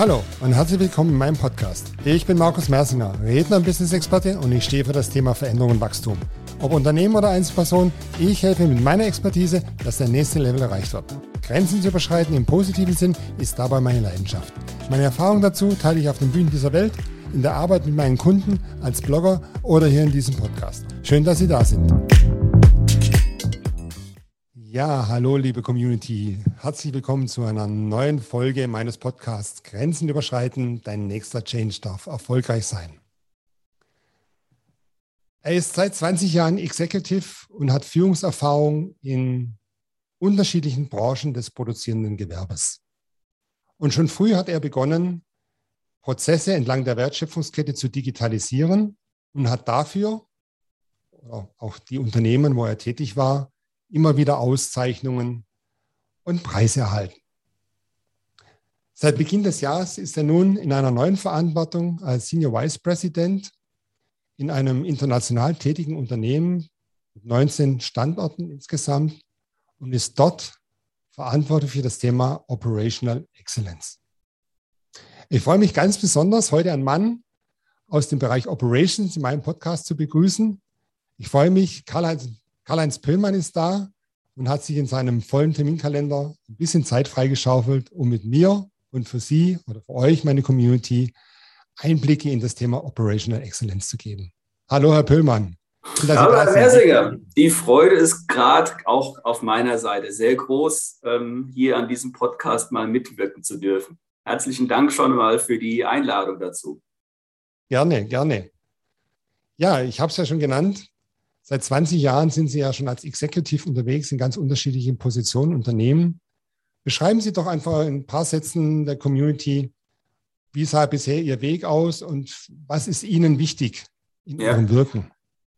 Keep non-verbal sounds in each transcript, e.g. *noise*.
Hallo und herzlich willkommen in meinem Podcast. Ich bin Markus Mersinger, Redner und Business-Experte und ich stehe für das Thema Veränderung und Wachstum. Ob Unternehmen oder Einzelperson, ich helfe mit meiner Expertise, dass der nächste Level erreicht wird. Grenzen zu überschreiten im positiven Sinn ist dabei meine Leidenschaft. Meine Erfahrung dazu teile ich auf den Bühnen dieser Welt, in der Arbeit mit meinen Kunden, als Blogger oder hier in diesem Podcast. Schön, dass Sie da sind. Ja, hallo liebe Community. Herzlich willkommen zu einer neuen Folge meines Podcasts Grenzen überschreiten, dein nächster Change darf erfolgreich sein. Er ist seit 20 Jahren Executive und hat Führungserfahrung in unterschiedlichen Branchen des produzierenden Gewerbes. Und schon früh hat er begonnen, Prozesse entlang der Wertschöpfungskette zu digitalisieren und hat dafür, auch die Unternehmen, wo er tätig war, immer wieder Auszeichnungen und Preise erhalten. Seit Beginn des Jahres ist er nun in einer neuen Verantwortung als Senior Vice President in einem international tätigen Unternehmen mit 19 Standorten insgesamt und ist dort verantwortlich für das Thema Operational Excellence. Ich freue mich ganz besonders, heute einen Mann aus dem Bereich Operations in meinem Podcast zu begrüßen. Ich freue mich, Karl-Heinz Karl-Heinz Pöllmann ist da und hat sich in seinem vollen Terminkalender ein bisschen Zeit freigeschaufelt, um mit mir und für Sie oder für euch, meine Community, Einblicke in das Thema Operational Excellence zu geben. Hallo, Herr Pöllmann. Hallo, Herr Mersinger. Die Freude ist gerade auch auf meiner Seite sehr groß, ähm, hier an diesem Podcast mal mitwirken zu dürfen. Herzlichen Dank schon mal für die Einladung dazu. Gerne, gerne. Ja, ich habe es ja schon genannt. Seit 20 Jahren sind Sie ja schon als Executive unterwegs in ganz unterschiedlichen Positionen, Unternehmen. Beschreiben Sie doch einfach in ein paar Sätzen der Community, wie sah bisher Ihr Weg aus und was ist Ihnen wichtig in ja. Ihrem Wirken?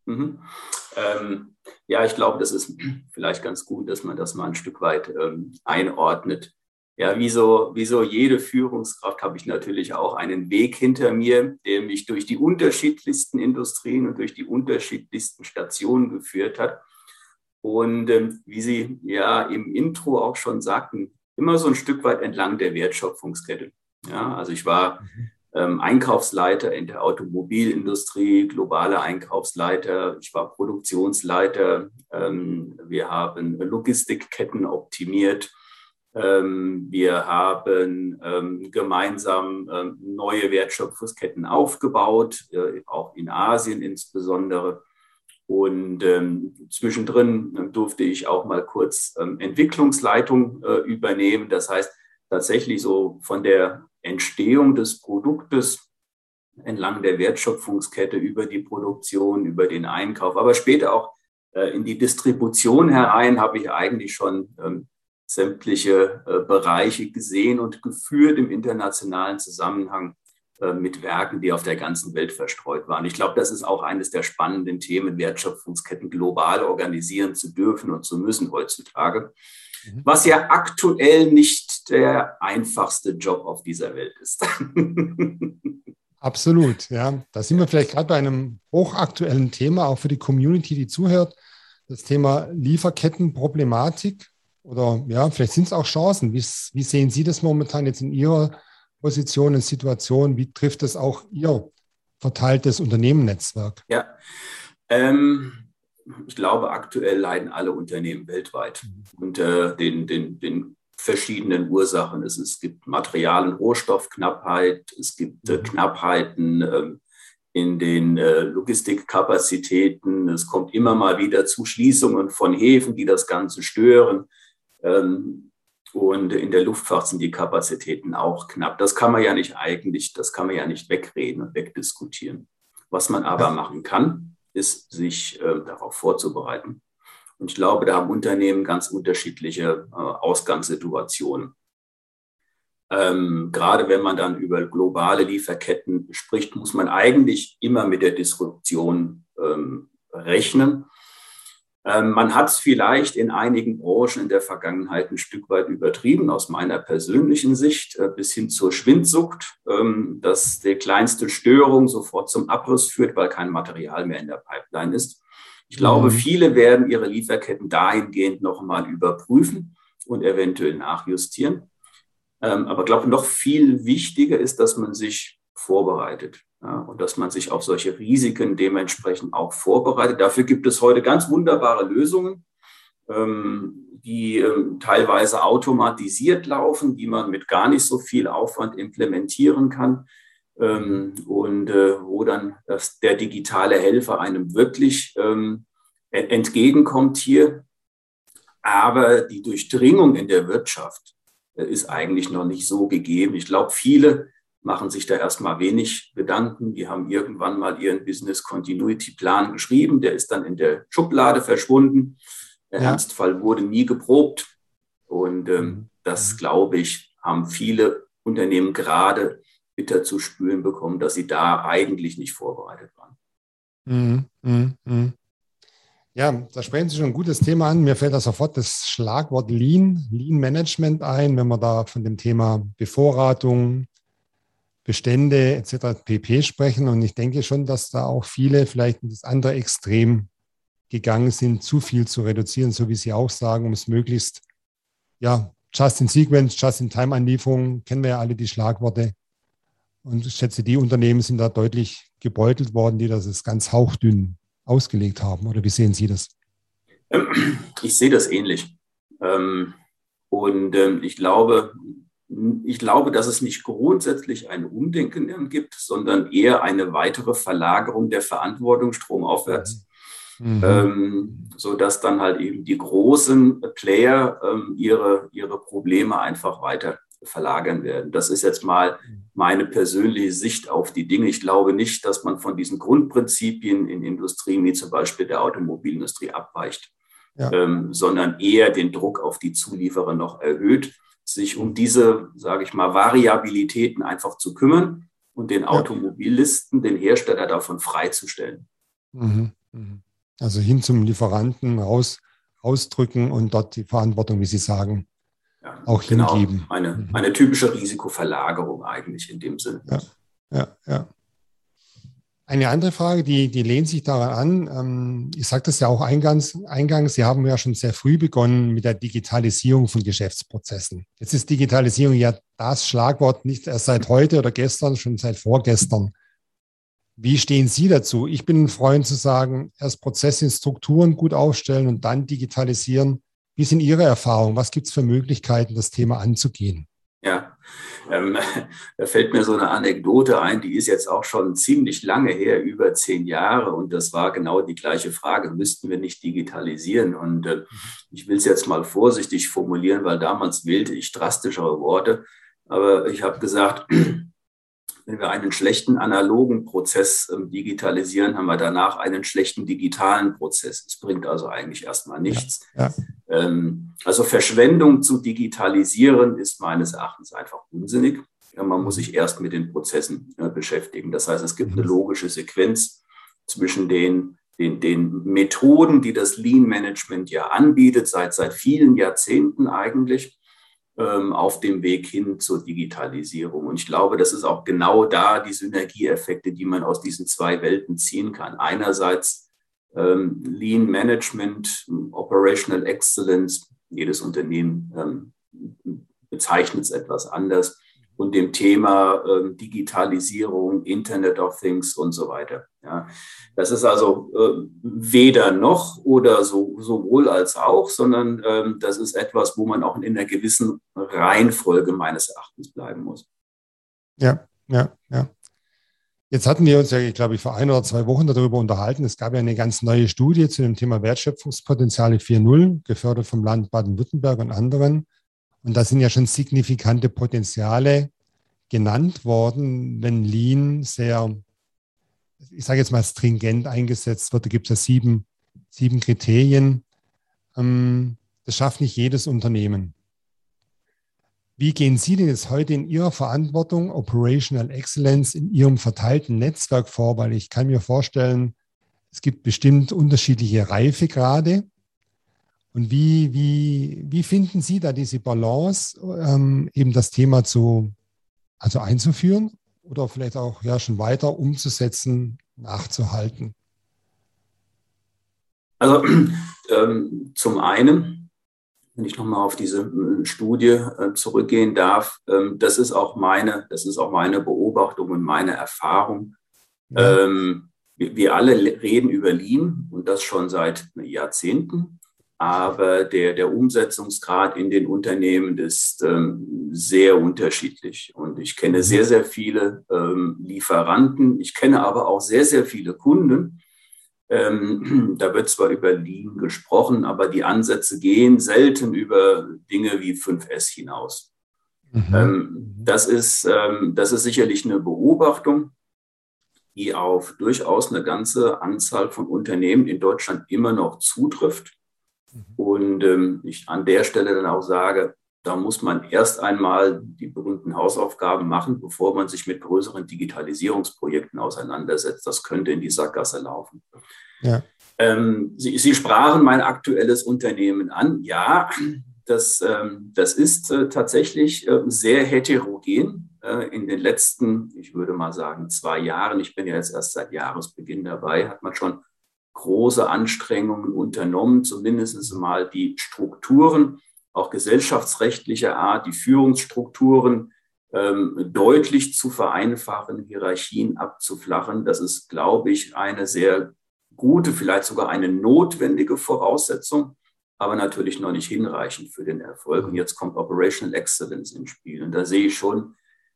Mhm. Ähm, ja, ich glaube, das ist vielleicht ganz gut, dass man das mal ein Stück weit ähm, einordnet ja, wie so, wie so jede Führungskraft habe ich natürlich auch einen Weg hinter mir, der mich durch die unterschiedlichsten Industrien und durch die unterschiedlichsten Stationen geführt hat. Und ähm, wie Sie ja im Intro auch schon sagten, immer so ein Stück weit entlang der Wertschöpfungskette. Ja, also ich war mhm. ähm, Einkaufsleiter in der Automobilindustrie, globale Einkaufsleiter. Ich war Produktionsleiter. Ähm, wir haben Logistikketten optimiert. Ähm, wir haben ähm, gemeinsam ähm, neue Wertschöpfungsketten aufgebaut, äh, auch in Asien insbesondere. Und zwischendrin durfte ich auch mal kurz Entwicklungsleitung äh, übernehmen. Das heißt, tatsächlich so von der Entstehung des Produktes entlang der Wertschöpfungskette über die Produktion, über den Einkauf, aber später auch äh, in die Distribution herein habe ich eigentlich schon sämtliche äh, Bereiche gesehen und geführt im internationalen Zusammenhang äh, mit Werken, die auf der ganzen Welt verstreut waren. Ich glaube, das ist auch eines der spannenden Themen, Wertschöpfungsketten global organisieren zu dürfen und zu müssen heutzutage, mhm. was ja aktuell nicht der einfachste Job auf dieser Welt ist. *laughs* Absolut, ja. Da sind wir vielleicht gerade bei einem hochaktuellen Thema, auch für die Community, die zuhört. Das Thema Lieferkettenproblematik oder ja, vielleicht sind es auch Chancen. Wie, wie sehen Sie das momentan jetzt in Ihrer Position und Situation? Wie trifft es auch Ihr verteiltes Unternehmennetzwerk? Ja, ähm, ich glaube, aktuell leiden alle Unternehmen weltweit mhm. unter den, den, den verschiedenen Ursachen. Es, es gibt Material- und Rohstoffknappheit, es gibt äh, mhm. Knappheiten äh, in den äh, Logistikkapazitäten. Es kommt immer mal wieder zu Schließungen von Häfen, die das Ganze stören. Ähm, und in der Luftfahrt sind die Kapazitäten auch knapp. Das kann man ja nicht eigentlich, das kann man ja nicht wegreden und wegdiskutieren. Was man aber machen kann, ist, sich äh, darauf vorzubereiten. Und ich glaube, da haben Unternehmen ganz unterschiedliche äh, Ausgangssituationen. Ähm, gerade wenn man dann über globale Lieferketten spricht, muss man eigentlich immer mit der Disruption ähm, rechnen. Ähm, man hat es vielleicht in einigen Branchen in der Vergangenheit ein Stück weit übertrieben, aus meiner persönlichen Sicht, äh, bis hin zur Schwindsucht, ähm, dass die kleinste Störung sofort zum Abriss führt, weil kein Material mehr in der Pipeline ist. Ich glaube, mhm. viele werden ihre Lieferketten dahingehend nochmal überprüfen und eventuell nachjustieren. Ähm, aber ich glaube, noch viel wichtiger ist, dass man sich vorbereitet und dass man sich auf solche Risiken dementsprechend auch vorbereitet. Dafür gibt es heute ganz wunderbare Lösungen, ähm, die ähm, teilweise automatisiert laufen, die man mit gar nicht so viel Aufwand implementieren kann ähm, und äh, wo dann das, der digitale Helfer einem wirklich ähm, entgegenkommt hier. Aber die Durchdringung in der Wirtschaft äh, ist eigentlich noch nicht so gegeben. Ich glaube, viele machen sich da erstmal wenig Gedanken. Die haben irgendwann mal ihren Business Continuity Plan geschrieben. Der ist dann in der Schublade verschwunden. Der ja. Ernstfall wurde nie geprobt. Und ähm, mhm. das, mhm. glaube ich, haben viele Unternehmen gerade bitter zu spüren bekommen, dass sie da eigentlich nicht vorbereitet waren. Mhm. Mhm. mhm. Ja, da sprechen Sie schon ein gutes Thema an. Mir fällt da sofort das Schlagwort Lean, Lean Management ein, wenn wir da von dem Thema Bevorratung, Bestände etc. pp sprechen. Und ich denke schon, dass da auch viele vielleicht in das andere Extrem gegangen sind, zu viel zu reduzieren, so wie Sie auch sagen, um es möglichst, ja, Just in Sequence, Just in Time Anlieferung, kennen wir ja alle die Schlagworte. Und ich schätze, die Unternehmen sind da deutlich gebeutelt worden, die das ganz hauchdünn ausgelegt haben. Oder wie sehen Sie das? Ich sehe das ähnlich. Ähm, und ähm, ich glaube, ich glaube, dass es nicht grundsätzlich ein Umdenken gibt, sondern eher eine weitere Verlagerung der Verantwortung stromaufwärts. Mhm. Ähm, so dass dann halt eben die großen Player ähm, ihre, ihre Probleme einfach weiter verlagern werden. Das ist jetzt mal meine persönliche Sicht auf die Dinge. Ich glaube nicht, dass man von diesen Grundprinzipien in Industrien wie zum Beispiel der Automobilindustrie abweicht, ja. ähm, sondern eher den Druck auf die Zulieferer noch erhöht, sich um diese, sage ich mal, Variabilitäten einfach zu kümmern und den Automobilisten, den Hersteller davon freizustellen. Mhm. Mhm. Also hin zum Lieferanten raus, rausdrücken und dort die Verantwortung, wie Sie sagen, ja, auch genau, hingeben. Eine, mhm. eine typische Risikoverlagerung eigentlich in dem Sinne. Ja, ja, ja. Eine andere Frage, die, die lehnt sich daran an. Ähm, ich sagte es ja auch eingangs, eingangs, Sie haben ja schon sehr früh begonnen mit der Digitalisierung von Geschäftsprozessen. Jetzt ist Digitalisierung ja das Schlagwort nicht erst seit heute oder gestern, schon seit vorgestern. Wie stehen Sie dazu? Ich bin ein Freund zu sagen, erst Prozesse in Strukturen gut aufstellen und dann digitalisieren. Wie sind Ihre Erfahrungen? Was gibt es für Möglichkeiten, das Thema anzugehen? Ja, ähm, *laughs* da fällt mir so eine Anekdote ein, die ist jetzt auch schon ziemlich lange her, über zehn Jahre. Und das war genau die gleiche Frage, müssten wir nicht digitalisieren? Und äh, ich will es jetzt mal vorsichtig formulieren, weil damals wählte ich drastischere Worte. Aber ich habe gesagt, *clears throat* wenn wir einen schlechten analogen Prozess ähm, digitalisieren, haben wir danach einen schlechten digitalen Prozess. Es bringt also eigentlich erstmal nichts. Ja, ja. Ähm, also Verschwendung zu digitalisieren ist meines Erachtens einfach unsinnig. Man muss sich erst mit den Prozessen beschäftigen. Das heißt, es gibt eine mhm. logische Sequenz zwischen den den, den Methoden, die das Lean Management ja anbietet, seit, seit vielen Jahrzehnten eigentlich, auf dem Weg hin zur Digitalisierung. Und ich glaube, das ist auch genau da die Synergieeffekte, die man aus diesen zwei Welten ziehen kann. Einerseits ähm, Lean Management, Operational Excellence, jedes Unternehmen ähm, bezeichnet es etwas anders und dem Thema äh, Digitalisierung, Internet of Things und so weiter. Ja, das ist also äh, weder noch oder so, sowohl als auch, sondern ähm, das ist etwas, wo man auch in einer gewissen Reihenfolge meines Erachtens bleiben muss. Ja, ja, ja. Jetzt hatten wir uns ja, glaube ich, vor ein oder zwei Wochen darüber unterhalten. Es gab ja eine ganz neue Studie zu dem Thema Wertschöpfungspotenziale 4.0, gefördert vom Land Baden-Württemberg und anderen. Und da sind ja schon signifikante Potenziale genannt worden, wenn Lean sehr, ich sage jetzt mal, stringent eingesetzt wird. Da gibt es ja sieben, sieben Kriterien. Ähm, das schafft nicht jedes Unternehmen. Wie gehen Sie denn jetzt heute in Ihrer Verantwortung Operational Excellence in Ihrem verteilten Netzwerk vor? Weil ich kann mir vorstellen, es gibt bestimmt unterschiedliche Reifegrade. Und wie, wie, wie finden Sie da diese Balance, ähm, eben das Thema zu, also einzuführen oder vielleicht auch ja schon weiter umzusetzen, nachzuhalten? Also *clears throat* ähm, zum einen wenn ich nochmal auf diese äh, Studie äh, zurückgehen darf, ähm, das ist auch meine, das ist auch meine Beobachtung und meine Erfahrung. Ja. Ähm, wir, wir, alle reden über Lean und das schon seit Jahrzehnten. Aber der, der Umsetzungsgrad in den Unternehmen ist ähm, sehr unterschiedlich. Und ich kenne mhm. sehr, sehr viele ähm, Lieferanten. Ich kenne aber auch sehr, sehr viele Kunden, ähm, *clears throat* da wird zwar über Lean gesprochen, aber die Ansätze gehen selten über Dinge wie 5S hinaus. Mhm. Ähm, das, ist, ähm, das ist sicherlich eine Beobachtung, die auf durchaus eine ganze Anzahl von Unternehmen in Deutschland immer noch zutrifft. Mhm. Und ähm, ich an der Stelle dann auch sage, da muss man erst einmal die berühmten Hausaufgaben machen, bevor man sich mit größeren Digitalisierungsprojekten auseinandersetzt. Das könnte in die Sackgasse laufen. Ja. Ähm, Sie, Sie, sprachen mein aktuelles Unternehmen an. Ja, das, ähm, das ist äh, tatsächlich äh, sehr heterogen. Äh, in den letzten, ich würde mal sagen, zwei Jahren, ich bin ja jetzt erst seit Jahresbeginn dabei, hat man schon große Anstrengungen unternommen, zumindest mal die Strukturen auch gesellschaftsrechtlicher Art, die Führungsstrukturen ähm, deutlich zu vereinfachen, Hierarchien abzuflachen. Das ist, glaube ich, eine sehr gute, vielleicht sogar eine notwendige Voraussetzung, aber natürlich noch nicht hinreichend für den Erfolg. Und jetzt kommt Operational Excellence ins Spiel. Und da sehe ich schon,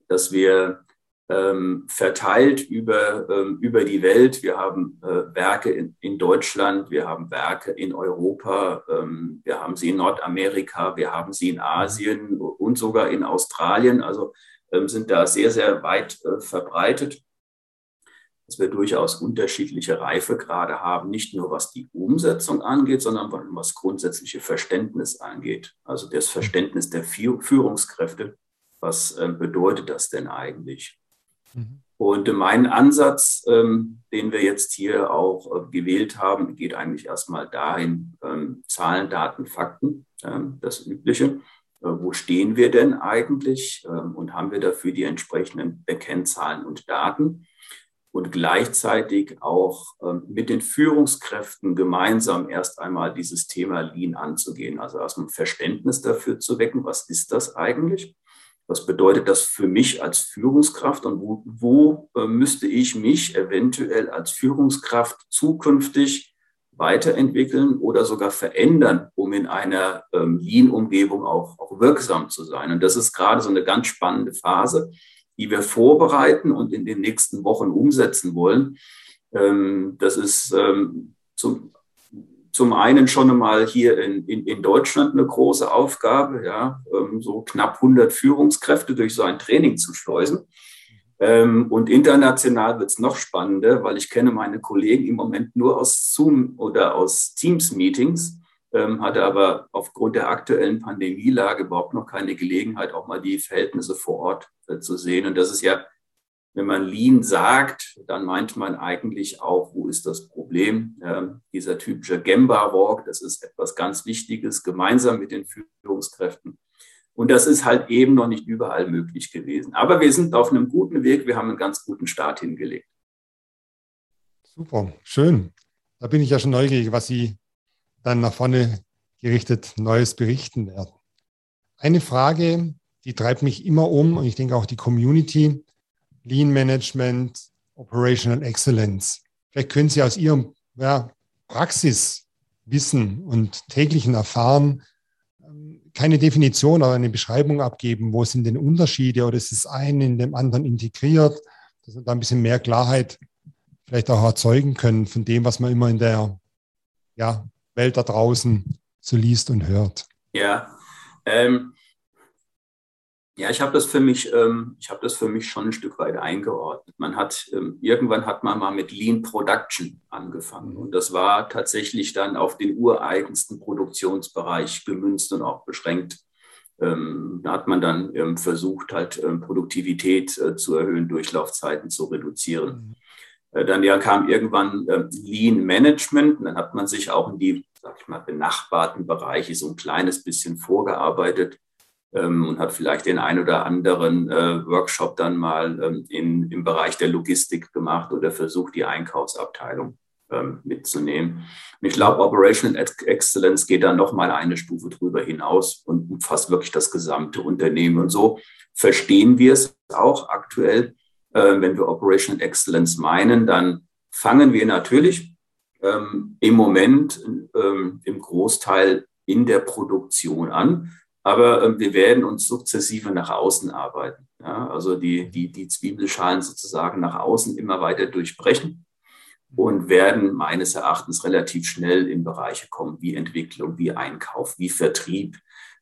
dass wir ähm, verteilt über, ähm, über die Welt. Wir haben äh, Werke in, in, Deutschland, wir haben Werke in Europa, ähm, wir haben sie in Nordamerika, wir haben sie in Asien und sogar in Australien. Also ähm, sind da sehr, sehr weit äh, verbreitet. Dass wir durchaus unterschiedliche Reifegrade haben, nicht nur was die Umsetzung angeht, sondern was grundsätzliche Verständnis angeht. Also das Verständnis der Führungskräfte. Was äh, bedeutet das denn eigentlich? Mhm. Und mein Ansatz, ähm, den wir jetzt hier auch äh, gewählt haben, geht eigentlich erstmal dahin, ähm, Zahlen, Daten, Fakten, ähm, das Übliche. Äh, wo stehen wir denn eigentlich ähm, und haben wir dafür die entsprechenden Kennzahlen und Daten? Und gleichzeitig auch ähm, mit den Führungskräften gemeinsam erst einmal dieses Thema Lean anzugehen. Also erstmal Verständnis dafür zu wecken, was ist das eigentlich? Was bedeutet das für mich als Führungskraft und wo, wo äh, müsste ich mich eventuell als Führungskraft zukünftig weiterentwickeln oder sogar verändern, um in einer ähm, Lean-Umgebung auch, auch wirksam zu sein? Und das ist gerade so eine ganz spannende Phase, die wir vorbereiten und in den nächsten Wochen umsetzen wollen. Ähm, das ist ähm, zum, zum einen schon einmal hier in, in, in Deutschland eine große Aufgabe, ja, ähm, so knapp 100 Führungskräfte durch so ein Training zu schleusen. Ähm, und international wird es noch spannender, weil ich kenne meine Kollegen im Moment nur aus Zoom oder aus Teams-Meetings, ähm, hatte aber aufgrund der aktuellen Pandemielage überhaupt noch keine Gelegenheit, auch mal die Verhältnisse vor Ort äh, zu sehen. Und das ist ja wenn man Lean sagt, dann meint man eigentlich auch, wo ist das Problem? Ähm, dieser typische Gemba-Walk, das ist etwas ganz Wichtiges, gemeinsam mit den Führungskräften. Und das ist halt eben noch nicht überall möglich gewesen. Aber wir sind auf einem guten Weg, wir haben einen ganz guten Start hingelegt. Super, schön. Da bin ich ja schon neugierig, was Sie dann nach vorne gerichtet Neues berichten werden. Eine Frage, die treibt mich immer um und ich denke auch die Community Lean Management, Operational Excellence. Vielleicht können Sie aus Ihrem ja, Praxiswissen und täglichen Erfahren ähm, keine Definition oder eine Beschreibung abgeben, wo sind denn Unterschiede oder ist das eine in dem anderen integriert, dass wir da ein bisschen mehr Klarheit vielleicht auch erzeugen können von dem, was man immer in der ja, Welt da draußen so liest und hört. Ja, ähm, ja, ich habe das für mich, ähm, ich habe das für mich schon ein Stück weit eingeordnet. Man hat ähm, irgendwann hat man mal mit Lean Production angefangen und das war tatsächlich dann auf den ureigensten Produktionsbereich gemünzt und auch beschränkt. Ähm, da hat man dann ähm, versucht, halt ähm, Produktivität äh, zu erhöhen, Durchlaufzeiten zu reduzieren. Mhm. Äh, dann ja kam irgendwann äh, Lean Management und dann hat man sich auch in die, sag ich mal, benachbarten Bereiche so ein kleines bisschen vorgearbeitet ähm, und hat vielleicht den ein oder anderen äh, Workshop dann mal ähm, in, im Bereich der Logistik gemacht oder versucht, die Einkaufsabteilung ähm, mitzunehmen. Und ich glaube, Operational Excellence geht dann noch mal eine Stufe drüber hinaus und umfasst wirklich das gesamte Unternehmen. Und so verstehen wir es auch aktuell. Äh, wenn wir Operational Excellence meinen, dann fangen wir natürlich ähm, im Moment ähm, im Großteil in der Produktion an. Aber ähm, wir werden uns sukzessive nach außen arbeiten. Ja? Also die, die, die Zwiebelschalen sozusagen nach außen immer weiter durchbrechen und werden meines Erachtens relativ schnell in Bereiche kommen wie Entwicklung, wie Einkauf, wie Vertrieb.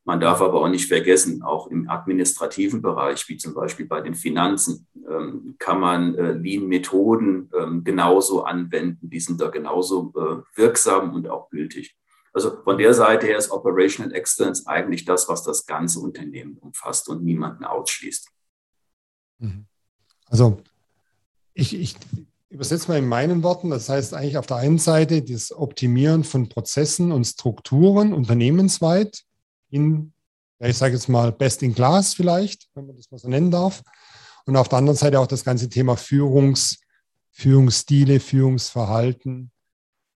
Man darf aber auch nicht vergessen, auch im administrativen Bereich, wie zum Beispiel bei den Finanzen, ähm, kann man äh, Lean-Methoden ähm, genauso anwenden. Die sind da genauso äh, wirksam und auch gültig. Also von der Seite her ist Operational Excellence eigentlich das, was das ganze Unternehmen umfasst und niemanden ausschließt. Mhm. Also ich, ich übersetze mal in meinen Worten, das heißt eigentlich auf der einen Seite das Optimieren von Prozessen und Strukturen unternehmensweit in, ja, ich sage jetzt mal, Best in Class vielleicht, wenn man das mal so nennen darf. Und auf der anderen Seite auch das ganze Thema Führungs, Führungsstile, Führungsverhalten.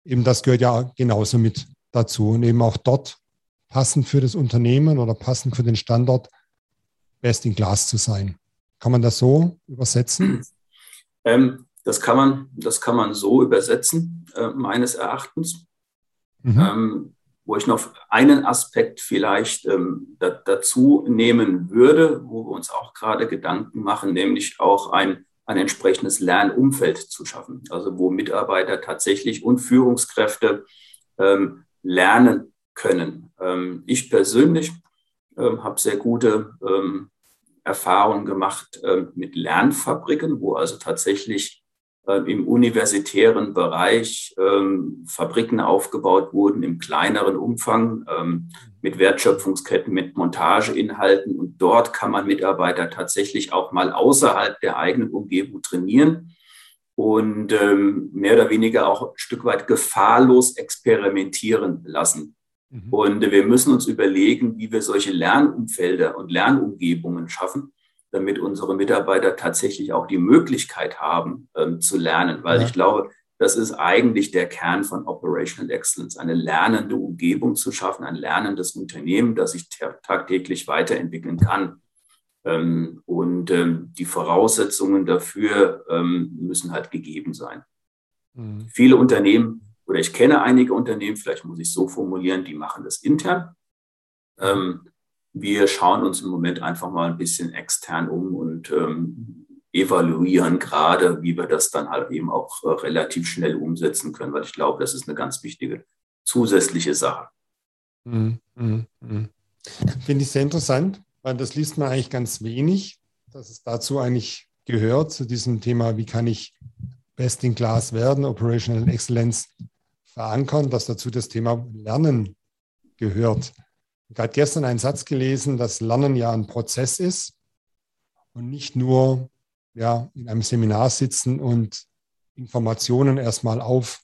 Eben das gehört ja genauso mit dazu. Und eben auch dort passend für das Unternehmen oder passend für den Standort Best in Class zu sein. Kann man das so übersetzen? Ähm, das, kann man, das kann man so übersetzen, äh, meines Erachtens. Mhm. Ähm, wo ich noch einen Aspekt vielleicht ähm, da, dazu nehmen würde, wo wir uns auch gerade Gedanken machen, nämlich auch ein, ein entsprechendes Lernumfeld zu schaffen. Also wo Mitarbeiter tatsächlich und Führungskräfte ähm, lernen können. Ähm, ich persönlich ähm, habe sehr gute ähm, Erfahrungen gemacht ähm, mit Lernfabriken, wo also tatsächlich ähm, im universitären Bereich ähm, Fabriken aufgebaut wurden im kleineren Umfang mit Wertschöpfungsketten, mit Montageinhalten. Und dort kann man Mitarbeiter tatsächlich auch mal außerhalb der eigenen Umgebung trainieren und ähm, mehr oder weniger auch ein Stück weit gefahrlos experimentieren lassen. Mhm. Und wir müssen uns überlegen, wie wir solche Lernumfelder und Lernumgebungen schaffen, damit unsere Mitarbeiter tatsächlich auch die Möglichkeit haben ähm, zu lernen. Weil ja. ich glaube, das ist eigentlich der Kern von Operational Excellence, eine lernende Umgebung zu schaffen, ein lernendes Unternehmen, das sich tagtäglich weiterentwickeln kann. Ähm, und ähm, die Voraussetzungen dafür ähm, müssen halt gegeben sein. Mhm. Viele Unternehmen, oder ich kenne einige Unternehmen, vielleicht muss ich es so formulieren, die machen das intern. Wir schauen uns im Moment einfach mal ein bisschen extern um und evaluieren gerade, wie wir das dann halt eben auch äh, relativ schnell umsetzen können, weil ich glaube, das ist eine ganz wichtige zusätzliche Sache. Mhm, mh, mh. Finde ich sehr interessant, weil das liest man eigentlich ganz wenig, dass es dazu eigentlich gehört, zu diesem Thema, wie kann ich Best in Class werden, Operational Excellence verankern, dass dazu das Thema Lernen gehört. Ich habe gestern einen Satz gelesen, dass Lernen ja ein Prozess ist und nicht nur ja, in einem Seminar sitzen und Informationen erstmal auf,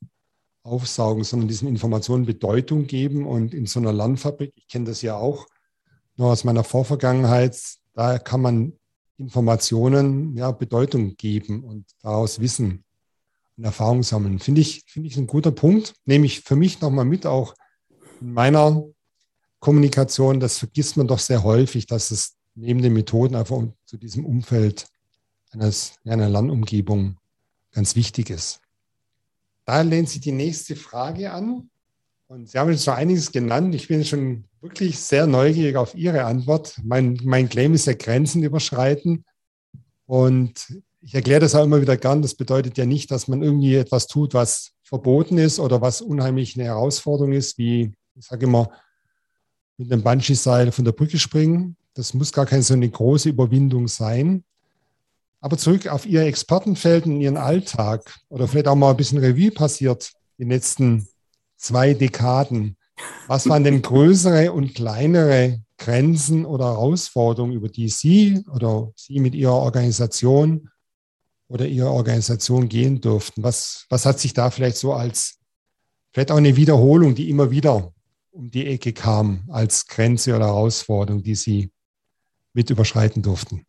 aufsaugen, sondern diesen Informationen Bedeutung geben und in so einer Lernfabrik, ich kenne das ja auch nur aus meiner Vorvergangenheit, da kann man Informationen ja, Bedeutung geben und daraus Wissen und Erfahrung sammeln. Finde ich, finde ich ein guter Punkt. Nehme ich für mich nochmal mit, auch in meiner Kommunikation, das vergisst man doch sehr häufig, dass es neben den Methoden einfach zu diesem Umfeld eines, einer Lernumgebung ganz wichtig ist. Da lehnt sich die nächste Frage an. Und Sie haben jetzt schon einiges genannt. Ich bin schon wirklich sehr neugierig auf Ihre Antwort. Mein, mein Claim ist ja Grenzen überschreiten. Und ich erkläre das auch immer wieder gern. Das bedeutet ja nicht, dass man irgendwie etwas tut, was verboten ist oder was unheimlich eine Herausforderung ist, wie ich sage immer, mit einem Bungee-Seil von der Brücke springen. Das muss gar keine so eine große Überwindung sein. Aber zurück auf Ihr Expertenfeld und Ihren Alltag oder vielleicht auch mal ein bisschen Revue passiert, die letzten zwei Dekaden. Was waren denn größere und kleinere Grenzen oder Herausforderungen, über die Sie oder Sie mit Ihrer Organisation oder Ihrer Organisation gehen durften? Was, was hat sich da vielleicht so als, vielleicht auch eine Wiederholung, die immer wieder um die Ecke kam als Grenze oder Herausforderung, die Sie mit überschreiten durften?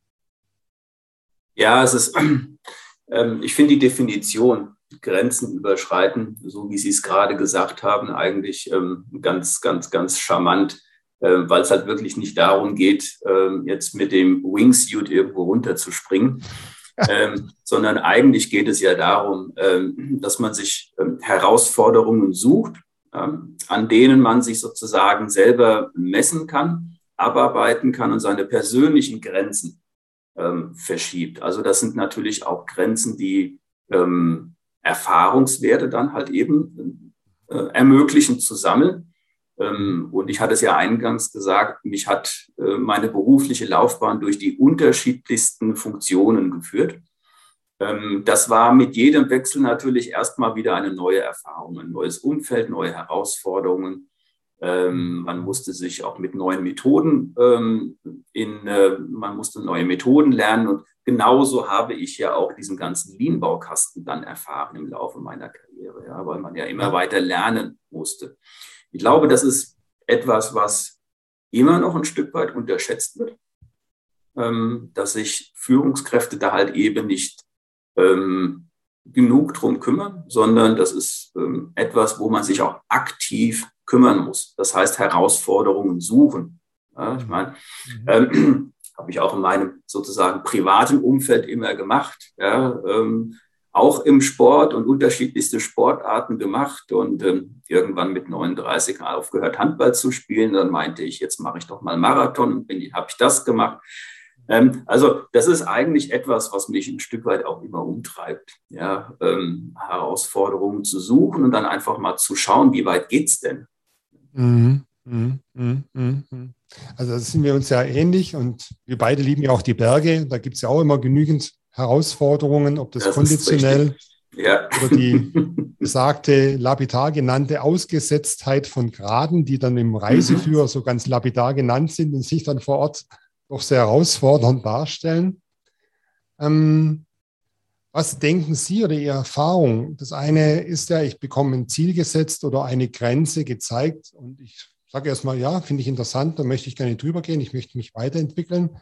Ja, es ist, *clears throat* ähm, ich finde die Definition Grenzen überschreiten, so wie Sie es gerade gesagt haben, eigentlich ähm, ganz, ganz, ganz charmant, äh, weil es halt wirklich nicht darum geht, äh, jetzt mit dem Wingsuit irgendwo runterzuspringen, ähm, sondern eigentlich geht es ja darum, ähm, dass man sich ähm, Herausforderungen sucht, ähm, an denen man sich sozusagen selber messen kann, abarbeiten kann und seine persönlichen Grenzen ähm, verschiebt. Also das sind natürlich auch Grenzen, die ähm, Erfahrungswerte dann halt eben äh, ermöglichen zu sammeln. Ähm, und ich hatte es ja eingangs gesagt, mich hat äh, meine berufliche Laufbahn durch die unterschiedlichsten Funktionen geführt. Ähm, das war mit jedem Wechsel natürlich erstmal wieder eine neue Erfahrung, ein neues Umfeld, neue Herausforderungen. Ähm, man musste sich auch mit neuen Methoden ähm, in, äh, man musste neue Methoden lernen und genauso habe ich ja auch diesen ganzen Lean-Baukasten dann erfahren im Laufe meiner Karriere, ja, weil man ja immer weiter lernen musste. Ich glaube, das ist etwas, was immer noch ein Stück weit unterschätzt wird, ähm, dass sich Führungskräfte da halt eben nicht ähm, genug drum kümmern, sondern das ist ähm, etwas, wo man sich auch aktiv kümmern muss. Das heißt, Herausforderungen suchen. Ja, ich meine, mhm. ähm, habe ich auch in meinem sozusagen privaten Umfeld immer gemacht. Ja, ähm, auch im Sport und unterschiedlichste Sportarten gemacht und ähm, irgendwann mit 39 aufgehört, Handball zu spielen. Dann meinte ich, jetzt mache ich doch mal Marathon und habe ich das gemacht. Ähm, also das ist eigentlich etwas, was mich ein Stück weit auch immer umtreibt, ja, ähm, Herausforderungen zu suchen und dann einfach mal zu schauen, wie weit geht's denn? Mhm, mh, mh, mh, also da sind wir uns ja ähnlich und wir beide lieben ja auch die Berge. Da gibt es ja auch immer genügend Herausforderungen, ob das, das konditionell ja. oder die *laughs* besagte lapidar genannte Ausgesetztheit von Graden, die dann im Reiseführer mhm. so ganz lapidar genannt sind und sich dann vor Ort doch sehr herausfordernd darstellen. Ähm, was denken Sie oder Ihre Erfahrung? Das eine ist ja, ich bekomme ein Ziel gesetzt oder eine Grenze gezeigt und ich sage erstmal, ja, finde ich interessant, da möchte ich gerne drüber gehen, ich möchte mich weiterentwickeln.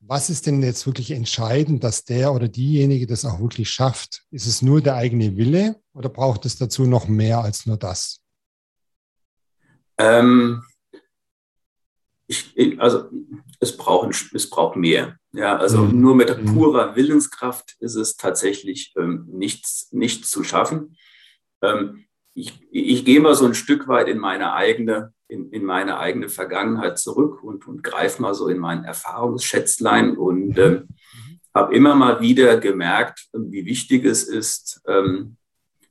Was ist denn jetzt wirklich entscheidend, dass der oder diejenige das auch wirklich schafft? Ist es nur der eigene Wille oder braucht es dazu noch mehr als nur das? Ähm, ich, also es braucht, es braucht mehr. Ja, also mhm. nur mit mhm. purer Willenskraft ist es tatsächlich ähm, nichts, nichts zu schaffen. Ähm, ich, ich gehe mal so ein Stück weit in meine eigene, in, in meine eigene Vergangenheit zurück und, und greife mal so in mein Erfahrungsschätzlein und mhm. ähm, habe immer mal wieder gemerkt, wie wichtig es ist, ähm,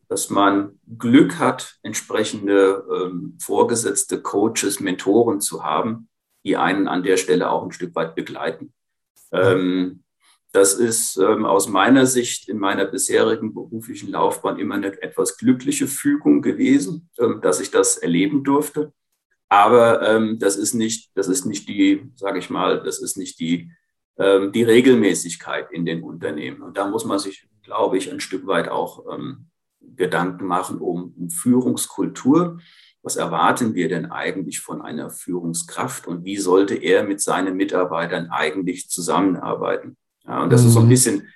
dass man Glück hat, entsprechende ähm, vorgesetzte Coaches, Mentoren zu haben, die einen an der Stelle auch ein Stück weit begleiten. Ähm, das ist ähm, aus meiner Sicht in meiner bisherigen beruflichen Laufbahn immer eine etwas glückliche Fügung gewesen, ähm, dass ich das erleben durfte. Aber ähm, das ist nicht, das ist nicht die, sage ich mal, das ist nicht die, ähm, die Regelmäßigkeit in den Unternehmen. Und da muss man sich, glaube ich, ein Stück weit auch ähm, Gedanken machen um, um Führungskultur was erwarten wir denn eigentlich von einer Führungskraft und wie sollte er mit seinen Mitarbeitern eigentlich zusammenarbeiten? Ja, und das mhm. ist so ein mhm. bisschen,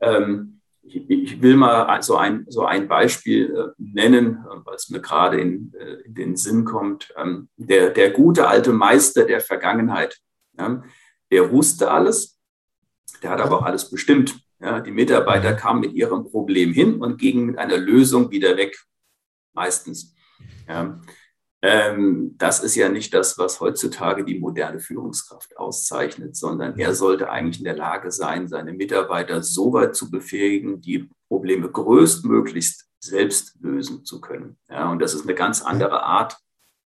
ähm, ich, ich, will mal so ein, so ein Beispiel äh, nennen, weil es mir gerade in, äh, in, den Sinn kommt. Ähm, der, der gute alte Meister der Vergangenheit, ja, der wusste alles, der hat aber auch alles bestimmt. Ja, die Mitarbeiter mhm. kamen mit ihrem Problem hin und gingen mit einer Lösung wieder weg, meistens. Ja. Ähm, das ist ja nicht das, was heutzutage die moderne Führungskraft auszeichnet, sondern er sollte eigentlich in der Lage sein, seine Mitarbeiter so weit zu befähigen, die Probleme größtmöglichst selbst lösen zu können. Ja, und das ist eine ganz andere Art,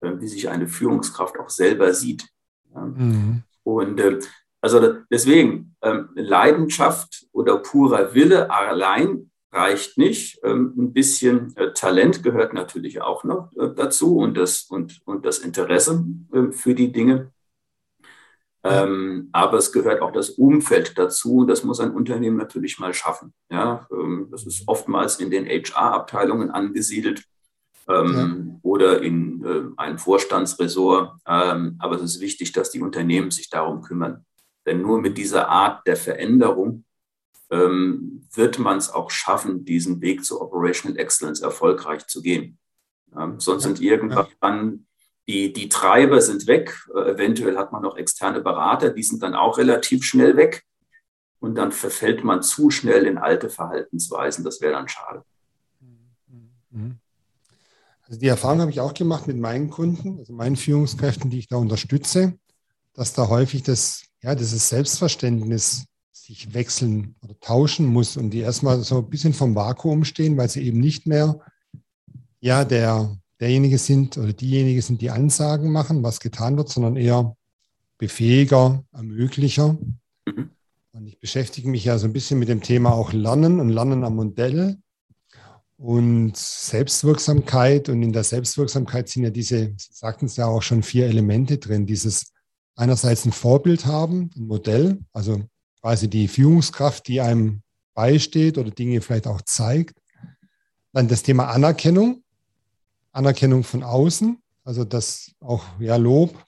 äh, wie sich eine Führungskraft auch selber sieht. Ja. Mhm. Und äh, also deswegen, ähm, Leidenschaft oder purer Wille allein reicht nicht. Ähm, ein bisschen äh, Talent gehört natürlich auch noch äh, dazu und das, und, und das Interesse ähm, für die Dinge. Ähm, aber es gehört auch das Umfeld dazu. Das muss ein Unternehmen natürlich mal schaffen. Ja, das ist oftmals in den HR-Abteilungen angesiedelt oder in äh, einem Vorstandsressort. aber es ist wichtig, dass die Unternehmen sich darum kümmern. Denn nur mit dieser Art der Veränderung ähm, wird man es auch schaffen, diesen Weg zur Operational Excellence erfolgreich zu gehen. Ähm, sonst sind irgendwann die, die Treiber sind weg. Äh, eventuell hat man noch externe Berater, die sind dann auch relativ schnell weg. Und dann verfällt man zu schnell in alte Verhaltensweisen. Das wäre dann schade. Mhm. Also die Erfahrung habe ich auch gemacht mit meinen Kunden, also meinen Führungskräften, die ich da unterstütze, dass da häufig das, ja, dieses Selbstverständnis sich wechseln oder tauschen muss und die erstmal so ein bisschen vom Vakuum stehen, weil sie eben nicht mehr ja der, derjenige sind oder diejenige sind, die Ansagen machen, was getan wird, sondern eher Befähiger, Ermöglicher. Mhm. Und ich beschäftige mich ja so ein bisschen mit dem Thema auch Lernen und Lernen am Modell und Selbstwirksamkeit. Und in der Selbstwirksamkeit sind ja diese, Sie sagten es ja auch schon, vier Elemente drin. Dieses einerseits ein Vorbild haben, ein Modell, also quasi die Führungskraft, die einem beisteht oder Dinge vielleicht auch zeigt. Dann das Thema Anerkennung, Anerkennung von außen, also das auch ja Lob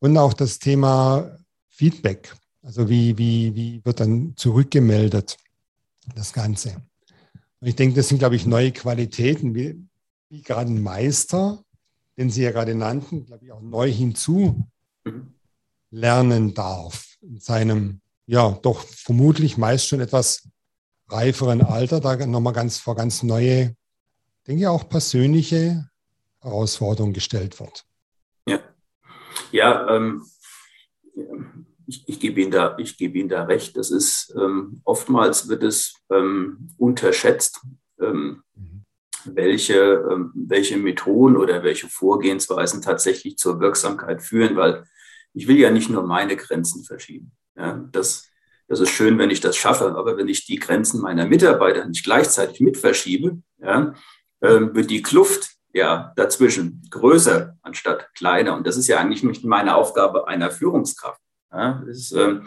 und auch das Thema Feedback, also wie, wie, wie wird dann zurückgemeldet, das Ganze. Und ich denke, das sind, glaube ich, neue Qualitäten, wie, wie gerade ein Meister, den Sie ja gerade nannten, glaube ich, auch neu hinzu lernen darf in seinem, ja, doch vermutlich meist schon etwas reiferen Alter, da nochmal ganz vor ganz neue, denke ich, auch persönliche Herausforderungen gestellt wird. Ja, ja ähm, ich, ich gebe Ihnen, da, ich gebe Ihnen da recht. Das ist ähm, oftmals wird es ähm, unterschätzt, ähm, mhm. welche, ähm, welche Methoden oder welche Vorgehensweisen tatsächlich zur Wirksamkeit führen, weil ich will ja nicht nur meine Grenzen verschieben. Ja, das, das ist schön, wenn ich das schaffe, aber wenn ich die Grenzen meiner Mitarbeiter nicht gleichzeitig mit verschiebe, ja, ähm, wird die Kluft ja dazwischen größer anstatt kleiner. Und das ist ja eigentlich nicht meine Aufgabe einer Führungskraft ja, ist, äh,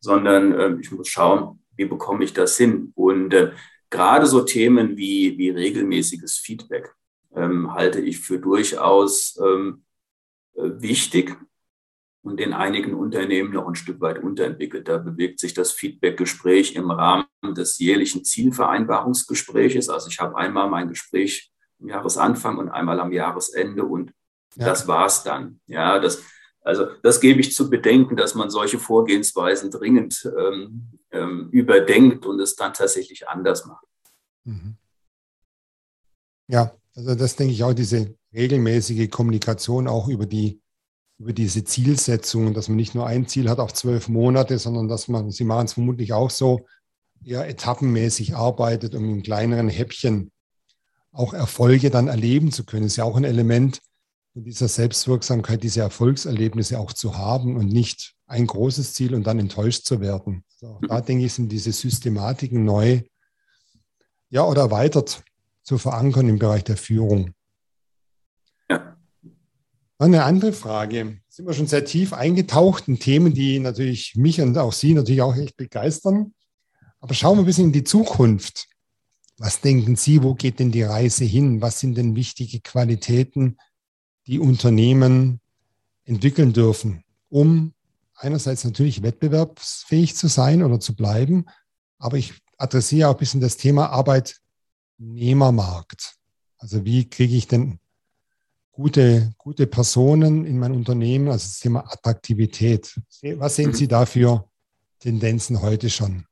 sondern äh, ich muss schauen, wie bekomme ich das hin. Und äh, gerade so Themen wie, wie regelmäßiges Feedback ähm, halte ich für durchaus ähm, äh, wichtig und in einigen Unternehmen noch ein Stück weit unterentwickelt. Da bewegt sich das Feedback-Gespräch im Rahmen des jährlichen Zielvereinbarungsgespräches. Also ich habe einmal mein Gespräch am Jahresanfang und einmal am Jahresende und ja. das war's dann. Ja, das, also das gebe ich zu bedenken, dass man solche Vorgehensweisen dringend ähm, ähm, überdenkt und es dann tatsächlich anders macht. Mhm. Ja, also das denke ich auch, diese regelmäßige Kommunikation auch über die über diese Zielsetzungen, dass man nicht nur ein Ziel hat auf zwölf Monate, sondern dass man, Sie machen es vermutlich auch so, eher etappenmäßig arbeitet, um in kleineren Häppchen auch Erfolge dann erleben zu können. Ist ja auch ein Element, von dieser Selbstwirksamkeit, diese Erfolgserlebnisse auch zu haben und nicht ein großes Ziel und dann enttäuscht zu werden. Also da denke ich, sind diese Systematiken neu ja, oder erweitert zu verankern im Bereich der Führung. Eine andere Frage. Sind wir schon sehr tief eingetaucht in Themen, die natürlich mich und auch Sie natürlich auch echt begeistern. Aber schauen wir ein bisschen in die Zukunft. Was denken Sie, wo geht denn die Reise hin? Was sind denn wichtige Qualitäten, die Unternehmen entwickeln dürfen, um einerseits natürlich wettbewerbsfähig zu sein oder zu bleiben, aber ich adressiere auch ein bisschen das Thema Arbeitnehmermarkt. Also wie kriege ich denn gute, gute Personen in mein Unternehmen, also das Thema Attraktivität. Was sehen Sie da für Tendenzen heute schon?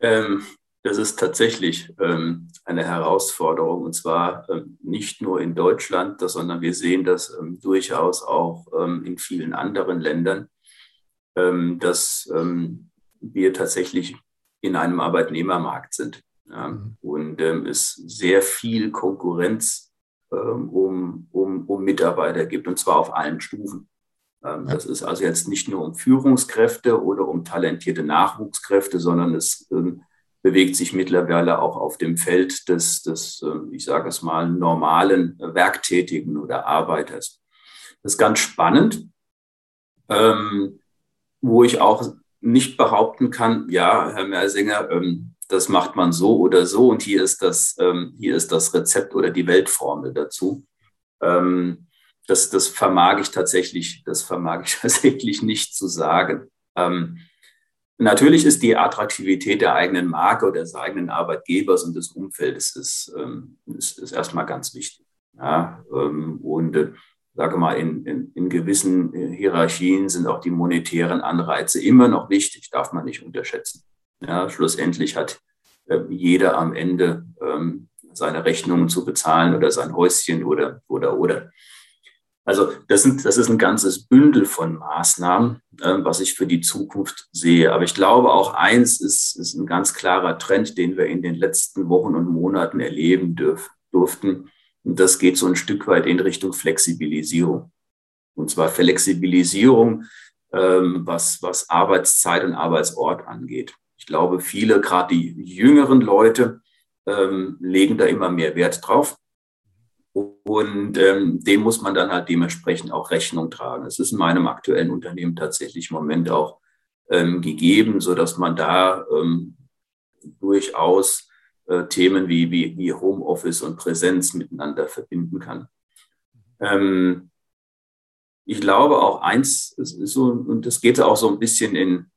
Ähm, das ist tatsächlich ähm, eine Herausforderung und zwar ähm, nicht nur in Deutschland, sondern wir sehen das ähm, durchaus auch ähm, in vielen anderen Ländern, ähm, dass wir tatsächlich in einem Arbeitnehmermarkt sind ja, mhm. und es sehr viel Konkurrenz um, um, um Mitarbeiter gibt und zwar auf allen Stufen. Das ist also jetzt nicht nur um Führungskräfte oder um talentierte Nachwuchskräfte, sondern es bewegt sich mittlerweile auch auf dem Feld des, des ähm, ich sage es mal, normalen Werktätigen oder Arbeiters. Das ist ganz spannend, ähm, wo ich auch nicht behaupten kann, ja, Herr Mersinger, ähm, das macht man so oder so und hier ist das, ähm, hier ist das Rezept oder die Weltformel dazu. Ähm, das, das vermag ich tatsächlich, das vermag ich *laughs* tatsächlich nicht zu sagen. Ähm, Natürlich ist die Attraktivität der eigenen Marke oder des eigenen Arbeitgebers und des Umfeldes ist, ähm, ist, ist erstmal ganz wichtig. Ja, ähm, und äh, sage mal, in, in, in gewissen Hierarchien sind auch die monetären Anreize immer noch wichtig, darf man nicht unterschätzen. Ja, schlussendlich hat äh, jeder am Ende ähm, seine Rechnungen zu bezahlen oder sein Häuschen oder, oder, oder. Also das, sind, das ist ein ganzes Bündel von Maßnahmen, äh, was ich für die Zukunft sehe. Aber ich glaube, auch eins ist, ist ein ganz klarer Trend, den wir in den letzten Wochen und Monaten erleben dürf, durften. Und das geht so ein Stück weit in Richtung Flexibilisierung. Und zwar Flexibilisierung, ähm, was, was Arbeitszeit und Arbeitsort angeht. Ich glaube, viele, gerade die jüngeren Leute, ähm, legen da immer mehr Wert drauf. Und ähm, dem muss man dann halt dementsprechend auch Rechnung tragen. Es ist in meinem aktuellen Unternehmen tatsächlich im Moment auch ähm, gegeben, sodass man da ähm, durchaus äh, Themen wie, wie, wie Homeoffice und Präsenz miteinander verbinden kann. Ähm, ich glaube auch eins, so, und das geht auch so ein bisschen in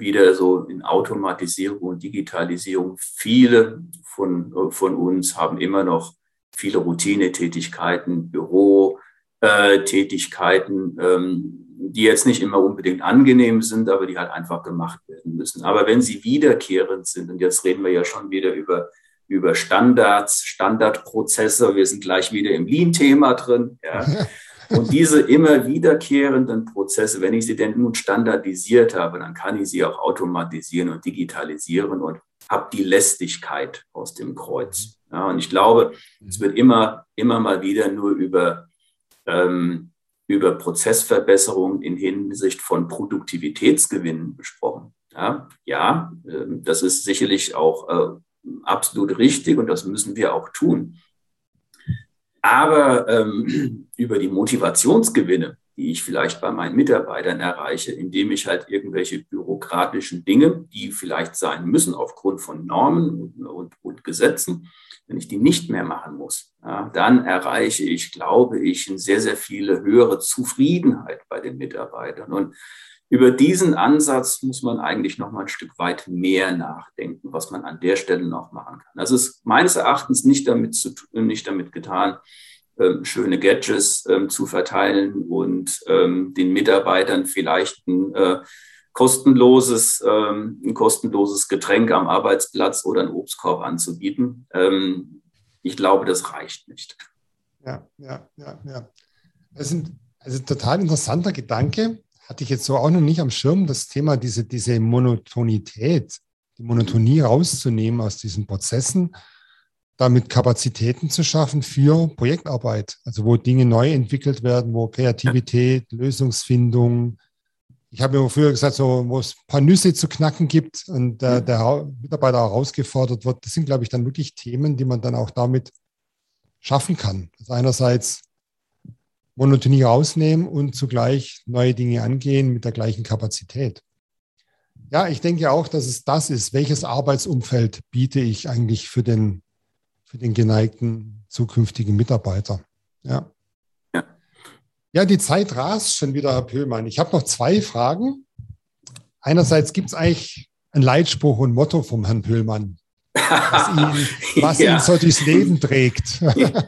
wieder so in Automatisierung und Digitalisierung. Viele von, von uns haben immer noch viele Routinetätigkeiten, Bürotätigkeiten, ähm, die jetzt nicht immer unbedingt angenehm sind, aber die halt einfach gemacht werden müssen. Aber wenn sie wiederkehrend sind, und jetzt reden wir ja schon wieder über, über Standards, Standardprozesse, wir sind gleich wieder im Lean-Thema drin, ja. *laughs* Und diese immer wiederkehrenden Prozesse, wenn ich sie denn nun standardisiert habe, dann kann ich sie auch automatisieren und digitalisieren und habe die Lästigkeit aus dem Kreuz. Ja, und ich glaube, es wird immer, immer mal wieder nur über ähm, über Prozessverbesserungen in Hinsicht von Produktivitätsgewinnen besprochen. Ja, ja ähm, das ist sicherlich auch äh, absolut richtig und das müssen wir auch tun. Aber ähm, *clears throat* über die Motivationsgewinne, die ich vielleicht bei meinen Mitarbeitern erreiche, indem ich halt irgendwelche bürokratischen Dinge, die vielleicht sein müssen aufgrund von Normen und, und, und Gesetzen, wenn ich die nicht mehr machen muss, ja, dann erreiche ich, glaube ich, eine sehr, sehr viele höhere Zufriedenheit bei den Mitarbeitern. Und über diesen Ansatz muss man eigentlich noch mal ein Stück weit mehr nachdenken, was man an der Stelle noch machen kann. Das ist meines Erachtens nicht damit, zu, nicht damit getan, ähm, schöne Gadgets ähm, zu verteilen und ähm, den Mitarbeitern vielleicht ein äh, kostenloses, ähm, ein kostenloses Getränk am Arbeitsplatz oder einen Obstkorb anzubieten. Ähm, ich glaube, das reicht nicht. Ja, ja, ja, ja. Das ist ein, also ein total interessanter Gedanke. Hatte ich jetzt so auch noch nicht am Schirm, das Thema, diese, diese Monotonität, die Monotonie rauszunehmen aus diesen Prozessen, damit Kapazitäten zu schaffen für Projektarbeit, also wo Dinge neu entwickelt werden, wo Kreativität, Lösungsfindung, ich habe mir früher gesagt, so, wo es ein paar Nüsse zu knacken gibt und äh, der Mitarbeiter herausgefordert wird, das sind, glaube ich, dann wirklich Themen, die man dann auch damit schaffen kann. Also einerseits Monotonie rausnehmen und zugleich neue Dinge angehen mit der gleichen Kapazität. Ja, ich denke auch, dass es das ist. Welches Arbeitsumfeld biete ich eigentlich für den, für den geneigten zukünftigen Mitarbeiter? Ja. Ja, die Zeit rast schon wieder, Herr Pöhlmann. Ich habe noch zwei Fragen. Einerseits gibt es eigentlich ein Leitspruch und Motto vom Herrn Pöhlmann, was ihn, *laughs* was ja. ihn so durchs Leben trägt.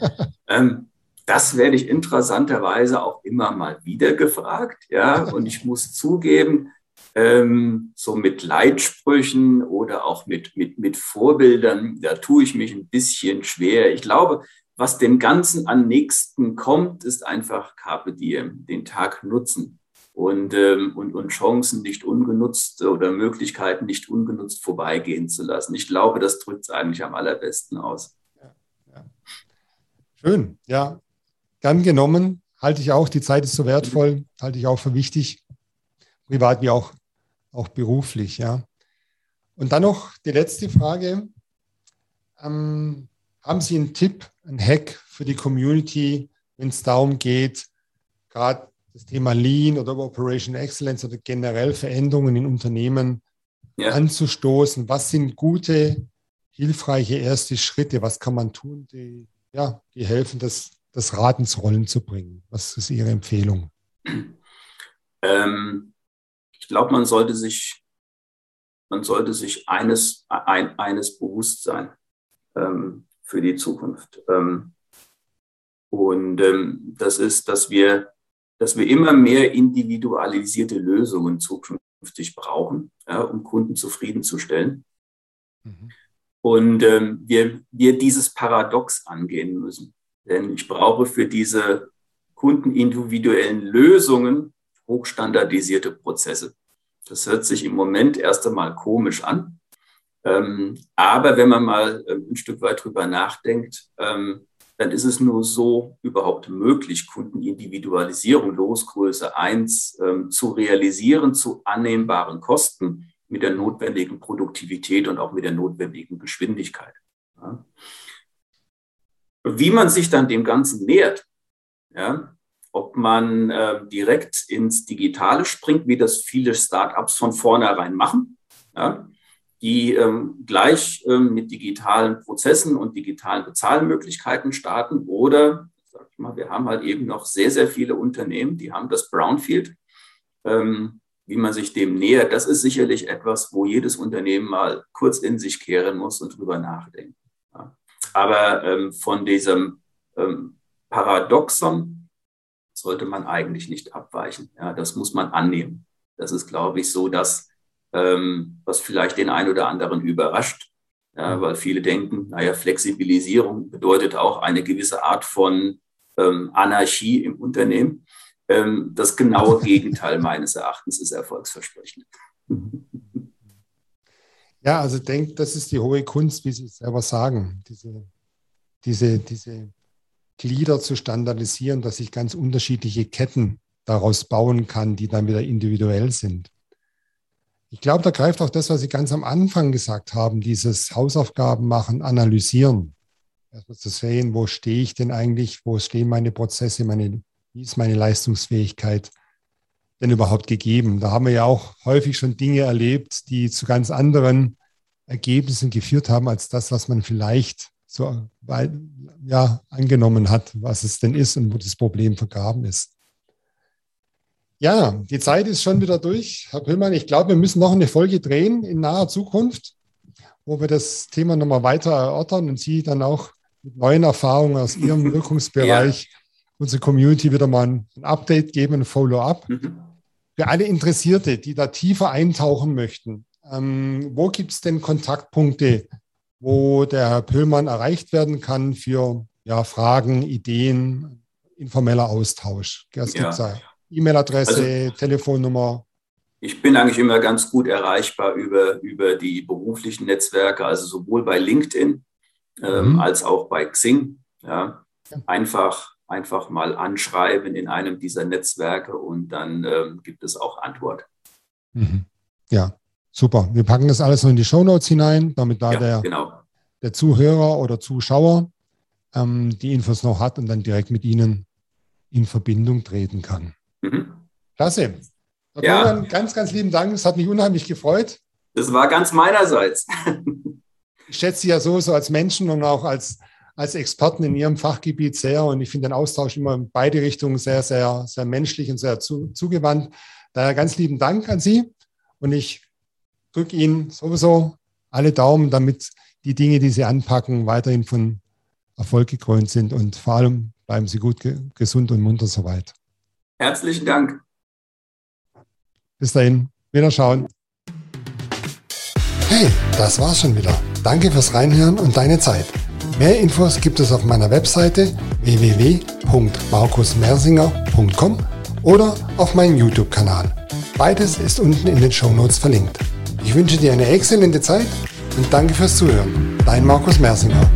*laughs* ähm, das werde ich interessanterweise auch immer mal wieder gefragt. Ja, *laughs* und ich muss zugeben, ähm, so mit Leitsprüchen oder auch mit, mit, mit Vorbildern, da tue ich mich ein bisschen schwer. Ich glaube, was dem Ganzen am nächsten kommt, ist einfach Carpe Diem, den Tag nutzen und, ähm, und, und Chancen nicht ungenutzt oder Möglichkeiten nicht ungenutzt vorbeigehen zu lassen. Ich glaube, das drückt es eigentlich am allerbesten aus. Schön, ja. Gern genommen, halte ich auch. Die Zeit ist so wertvoll, halte ich auch für wichtig, privat wie auch, auch beruflich, ja. Und dann noch die letzte Frage. Ähm, haben Sie einen Tipp, einen Hack für die Community, wenn es darum geht, gerade das Thema Lean oder Operation Excellence oder generell Veränderungen in Unternehmen ja. anzustoßen? Was sind gute, hilfreiche erste Schritte? Was kann man tun, die, ja, die helfen, das, das Rad ins Rollen zu bringen? Was ist Ihre Empfehlung? Ähm, ich glaube, man sollte sich man sollte sich eines, ein, eines bewusst sein ähm, für die Zukunft. Ähm, und ähm, das ist, dass wir, dass wir immer mehr individualisierte Lösungen zukünftig brauchen, ja, um Kunden zufriedenzustellen. Mhm. Und ähm, wir, wir dieses Paradox angehen müssen. Denn ich brauche für diese kundenindividuellen Lösungen hochstandardisierte Prozesse. Das hört sich im Moment erst einmal komisch an. Ähm, aber wenn man mal ähm, ein Stück weit drüber nachdenkt, ähm, dann ist es nur so überhaupt möglich, Kundenindividualisierung Losgröße 1 ähm, zu realisieren zu annehmbaren Kosten mit der notwendigen Produktivität und auch mit der notwendigen Geschwindigkeit. Wie man sich dann dem Ganzen nähert, ja, ob man äh, direkt ins Digitale springt, wie das viele Startups von vornherein machen, ja, die ähm, gleich ähm, mit digitalen Prozessen und digitalen Bezahlmöglichkeiten starten. Oder, sag ich mal, wir haben halt eben noch sehr, sehr viele Unternehmen, die haben das Brownfield. Ähm, wie man sich dem nähert, das ist sicherlich etwas, wo jedes Unternehmen mal kurz in sich kehren muss und drüber nachdenken. Aber ähm, von diesem ähm, Paradoxon sollte man eigentlich nicht abweichen. Ja, das muss man annehmen. Das ist, glaube ich, so dass ähm, was vielleicht den einen oder anderen überrascht, ja, weil viele denken, naja, Flexibilisierung bedeutet auch eine gewisse Art von ähm, Anarchie im Unternehmen. Ähm, das genaue Gegenteil meines Erachtens ist erfolgsversprechend. *laughs* Ja, also denkt, das ist die hohe Kunst, wie Sie es selber sagen, diese, diese, diese Glieder zu standardisieren, dass ich ganz unterschiedliche Ketten daraus bauen kann, die dann wieder individuell sind. Ich glaube, da greift auch das, was Sie ganz am Anfang gesagt haben, dieses Hausaufgaben machen, analysieren. Erstmal zu sehen, wo stehe ich denn eigentlich, wo stehen meine Prozesse, meine, wie ist meine Leistungsfähigkeit denn überhaupt gegeben? Da haben wir ja auch häufig schon Dinge erlebt, die zu ganz anderen Ergebnissen geführt haben, als das, was man vielleicht so ja, angenommen hat, was es denn ist und wo das Problem vergraben ist. Ja, die Zeit ist schon wieder durch. Herr Pillmann, ich glaube, wir müssen noch eine Folge drehen in naher Zukunft, wo wir das Thema nochmal weiter erörtern und Sie dann auch mit neuen Erfahrungen aus Ihrem *laughs* Wirkungsbereich ja. unsere Community wieder mal ein Update geben, ein Follow-up. Mhm. Für alle Interessierte, die da tiefer eintauchen möchten, ähm, wo gibt es denn Kontaktpunkte, wo der Herr Pöllmann erreicht werden kann für ja, Fragen, Ideen, informeller Austausch? Es gibt ja. E-Mail-Adresse, also, Telefonnummer? Ich bin eigentlich immer ganz gut erreichbar über, über die beruflichen Netzwerke, also sowohl bei LinkedIn ähm, mhm. als auch bei Xing. Ja. Einfach, einfach mal anschreiben in einem dieser Netzwerke und dann ähm, gibt es auch Antwort. Mhm. Ja, super. Wir packen das alles noch in die Show Notes hinein, damit da ja, der, genau. der Zuhörer oder Zuschauer ähm, die Infos noch hat und dann direkt mit Ihnen in Verbindung treten kann. Mhm. Klasse. Ja. ganz, ganz lieben Dank. Es hat mich unheimlich gefreut. Das war ganz meinerseits. *laughs* ich schätze Sie ja so, so als Menschen und auch als, als Experten in Ihrem Fachgebiet sehr. Und ich finde den Austausch immer in beide Richtungen sehr, sehr, sehr menschlich und sehr zu, zugewandt. Daher ganz lieben Dank an Sie. Und ich drücke Ihnen sowieso alle Daumen, damit die Dinge, die Sie anpacken, weiterhin von Erfolg gekrönt sind. Und vor allem bleiben Sie gut gesund und munter soweit. Herzlichen Dank. Bis dahin, wieder schauen. Hey, das war's schon wieder. Danke fürs Reinhören und deine Zeit. Mehr Infos gibt es auf meiner Webseite www.markusmersinger.com oder auf meinem YouTube-Kanal. Beides ist unten in den Show Notes verlinkt. Ich wünsche dir eine exzellente Zeit und danke fürs Zuhören. Dein Markus Mersinger.